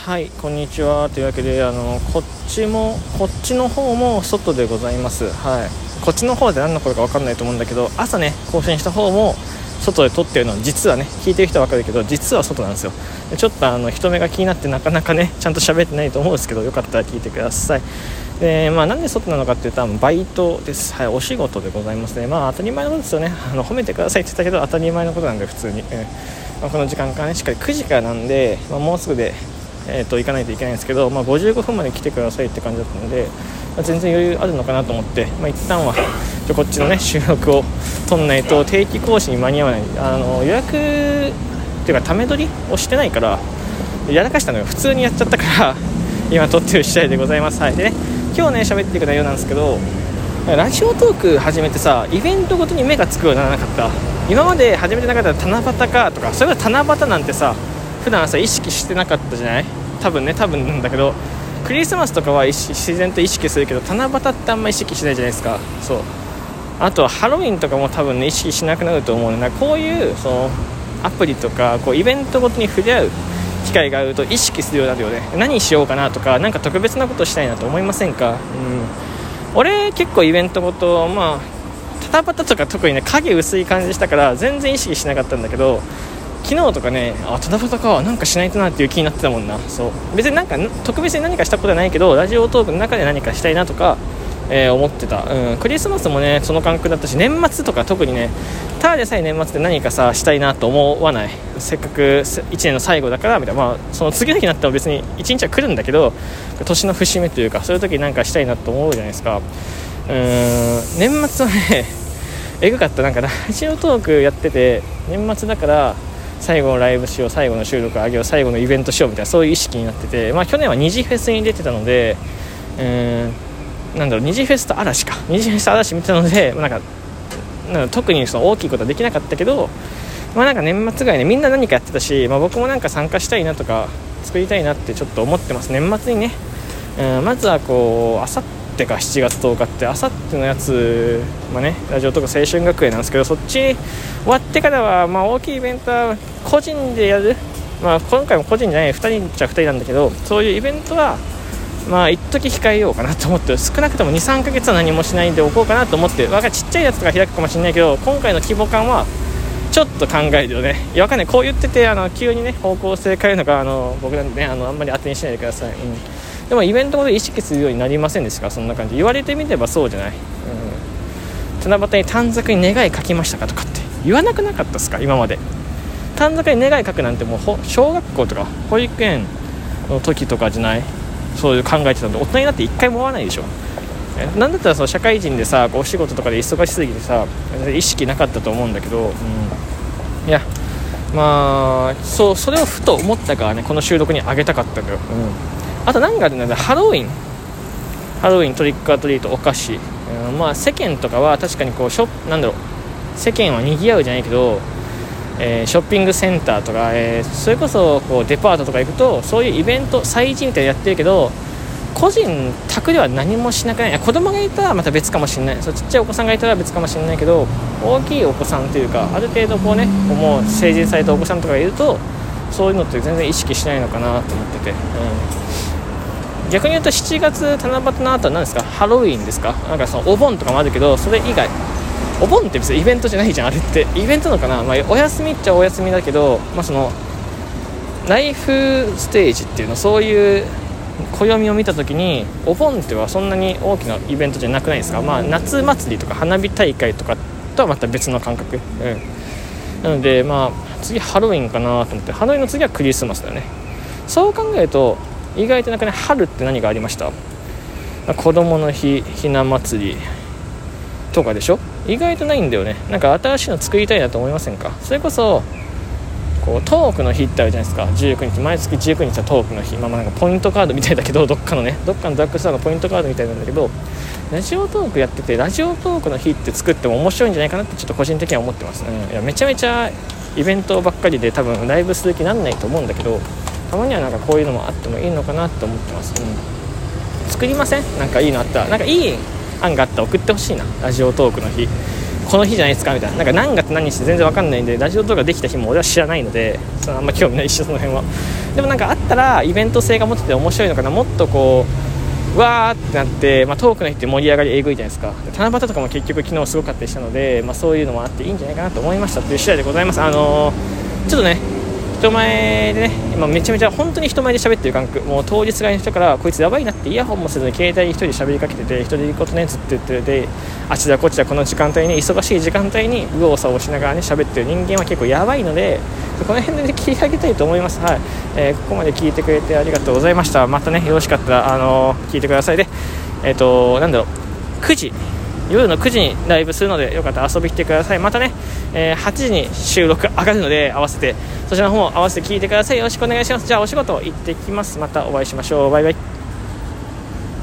はいこんにちは。というわけであのこっちもこっちの方も外でございます。はい。こっちの方で何の声か分かんないと思うんだけど朝ね更新した方も外で撮ってるの実はね聞いてる人は分かるけど実は外なんですよ。ちょっとあの人目が気になってなかなかねちゃんと喋ってないと思うんですけどよかったら聞いてください。でまあ、なんで外なのかっていうとバイトです、はい、お仕事でございますね、まあ、当たり前のことですよね。あの褒めてくださいって言ったけど当たり前のことなんで普通に、えーまあ、この時間からねしっかり9時からなんで、まあ、もうすぐで、えー、と行かないといけないんですけど、まあ、55分まで来てくださいって感じだったので、まあ、全然余裕あるのかなと思って、まあ、一旦はじゃこっちのね収録を取んないと定期講師に間に合わない。あの予約っていうかため撮りをしてないからやらかしたのよ。普通にやっちゃったから 今撮ってる次第でございます。はい。でね今日ね喋っていく内容なんですけどラジオトーク始めてさイベントごとに目がつくようにならなかった。今まで始めてなかったら七夕かとかそれは七夕なんてさ普段さ意識してなかったじゃない？多分ね多分なんだけどクリスマスとかは自然と意識するけど七夕ってあんま意識しないじゃないですか。そう。あとはハロウィンとかも多分ね意識しなくなると思うのでこういうそのアプリとかこうイベントごとに触れ合う機会があると意識するようになるよね。何しようかなとか何か特別なことしたいなと思いませんか、うん、俺結構イベントごとまあ七夕とか特にね影薄い感じしたから全然意識しなかったんだけど昨日とかねあ七夕かなんかしないとなっていう気になってたもんな。そう。別になんか特別に何かしたことはないけどラジオトークの中で何かしたいなとかえー、思ってた、うん、クリスマスもねその感覚だったし年末とか特にねただでさえ年末で何かさしたいなと思わない。せっかく1年の最後だからみたいな、まあ、その次の日になったら別に1日は来るんだけど年の節目というかそういう時に何かしたいなと思うじゃないですか。うん。年末はねえぐかった。なんかラジオトークやってて年末だから最後のライブしよう最後の収録あげよう最後のイベントしようみたいなそういう意識になってて、まあ、去年は二次フェスに出てたのでうんなんだろう二次フェスと嵐か。二次フェスと嵐見てたのでなんかなんか特にその大きいことはできなかったけど、まあ、なんか年末ぐらいねみんな何かやってたし、まあ、僕もなんか参加したいなとか作りたいなってちょっと思ってます。年末にね、うん、まずはこうあさってか7月10日ってあさってのやつ、まあね、ラジオとか青春学園なんですけどそっち終わってからは、まあ、大きいイベントは個人でやる、まあ、今回も個人じゃない2人っちゃ2人なんだけどそういうイベントはまあ一時控えようかなと思って少なくとも23ヶ月は何もしないんでおこうかなと思ってわかちっちゃいやつとか開くかもしれないけど今回の規模感はちょっと考えるよね。いやわかんない。こう言っててあの急にね方向性変えるのかあの僕なんでねあのあんまり当てにしないでください、うん、でもイベントごと意識するようになりませんでしたか？そんな感じ。言われてみればそうじゃない、うん、七夕に短冊に願い書きましたかとかって。言わなくなかったですか？今まで。短冊に願い書くなんてもう小学校とか保育園の時とかじゃない？そういう考えてたんで大人になって1回も思わないでしょ。なんだったらその社会人でさお仕事とかで忙しすぎてさ意識なかったと思うんだけど、うん、いやまあそうそれをふと思ったからねこの収録にあげたかったんだよ、うん、あと何があるんだハロウィン。ハロウィントリックアトリートお菓子、うん、まあ世間とかは確かにこうショなんだろう。世間は賑わうじゃないけどえー、ショッピングセンターとか、えー、それこそこうデパートとか行くとそういうイベント催事みたいなやってるけど個人宅では何もしなくない。子供がいたらまた別かもしれない。そうちっちゃいお子さんがいたら別かもしれないけど大きいお子さんというかある程度こうねもう成人されたお子さんとかがいるとそういうのって全然意識しないのかなと思ってて、うん、逆に言うと7月七夕の後は何ですか？ハロウィンですか？なんかそのお盆とかもあるけどそれ以外お盆って別にイベントじゃないじゃんあれって。イベントなのかな、まあ、お休みっちゃお休みだけど、まあ、そのライフステージっていうのそういう暦を見た時にお盆ってはそんなに大きなイベントじゃなくないですか、まあ、夏祭りとか花火大会とかとはまた別の感覚、うん、なのでまあ次ハロウィンかなと思ってハロウィンの次はクリスマスだよね。そう考えると意外となんかね春って何がありました？子供の日ひな祭りとかでしょ？意外とないんだよね。なんか新しいの作りたいなと思いませんか？それこそこうトークの日ってあるじゃないですか。19日。毎月19日はトークの日、まあまあ、なんかポイントカードみたいだけど どっかのね。どっかのドラッグストアのポイントカードみたいなんだけどラジオトークやっててラジオトークの日って作っても面白いんじゃないかなってちょっと個人的には思ってます、うん、いやめちゃめちゃイベントばっかりで多分ライブする気なんないと思うんだけどたまにはなんかこういうのもあってもいいのかなって思ってます、うん、作りません？なんかいいのあったら。なんかいい案があったら送ってほしいな。ラジオトークの日。この日じゃないですか？みたいな。なんか何月何日って全然わかんないんでラジオトークができた日も俺は知らないのでそのあんま興味ないしその辺は。でもなんかあったらイベント性が持ってて面白いのかな。もっとこうわーってなって、まあ、トークの日って盛り上がりえぐいじゃないですか。七夕とかも結局昨日すごかったりしたので、まあ、そういうのもあっていいんじゃないかなと思いましたという次第でございます。あのー、ちょっとね人前でね今めちゃめちゃ本当に人前で喋ってる感覚。もう通りすがりの人からこいつやばいなってイヤホンもせずに携帯に1人で喋りかけてて1人でいることねずっと言っててあちらこちらこの時間帯に忙しい時間帯に右往左往しながらね喋ってる人間は結構やばいのでこの辺で、ね、聞いてあげたいと思います。はい、えー、ここまで聞いてくれてありがとうございました。またねよろしかったらあのー、聞いてくださいでえっ、ー、となんだろう。9時夜の9時にライブするのでよかったら遊びに来てください。またね、えー、8時に収録上がるので合わせてそちらの方も合わせて聞いてください。よろしくお願いします。じゃあお仕事行ってきます。またお会いしましょう。バイバイ。